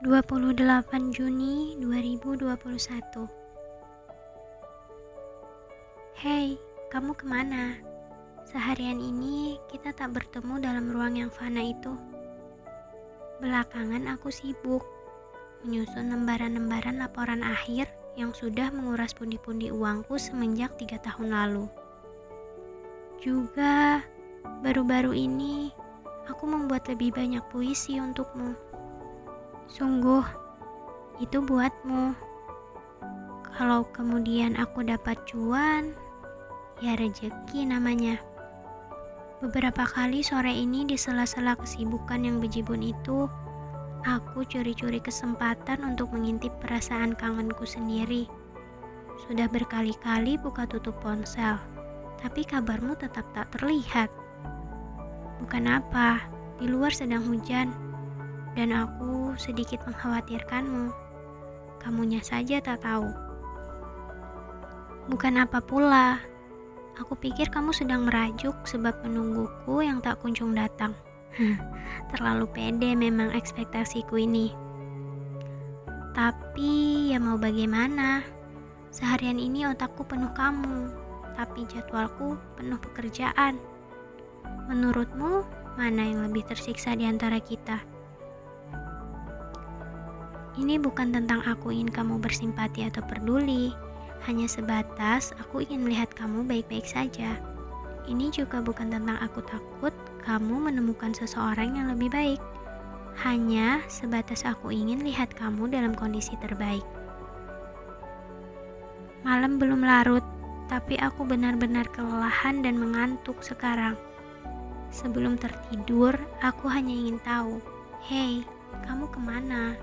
28 Juni 2021 Hei, kamu ke mana? Seharian ini kita tak bertemu dalam ruang yang fana itu. Belakangan aku sibuk menyusun lembaran-lembaran laporan akhir yang sudah menguras pundi-pundi uangku semenjak tiga tahun lalu. Juga baru-baru ini aku membuat lebih banyak puisi untukmu. Sungguh, itu buatmu. Kalau kemudian aku dapat cuan, ya rejeki namanya. Beberapa kali sore ini di sela-sela kesibukan yang bejibun itu, aku curi-curi kesempatan untuk mengintip perasaan kangenku sendiri. Sudah berkali-kali buka tutup ponsel, tapi kabarmu tetap tak terlihat. Bukan apa, di luar sedang hujan, dan aku sedikit mengkhawatirkanmu. Kamunya saja tak tahu. Bukan apa pula, aku pikir kamu sedang merajuk sebab menungguku yang tak kunjung datang. Terlalu pede memang ekspektasiku ini. Tapi ya mau bagaimana? Seharian ini otakku penuh kamu, tapi jadwalku penuh pekerjaan. Menurutmu, mana yang lebih tersiksa di antara kita? Ini bukan tentang aku ingin kamu bersimpati atau peduli, hanya sebatas aku ingin melihat kamu baik-baik saja. Ini juga bukan tentang aku takut kamu menemukan seseorang yang lebih baik. Hanya sebatas aku ingin lihat kamu dalam kondisi terbaik. Malam belum larut, tapi aku benar-benar kelelahan dan mengantuk sekarang. Sebelum tertidur, aku hanya ingin tahu, "Hei, kamu ke mana?"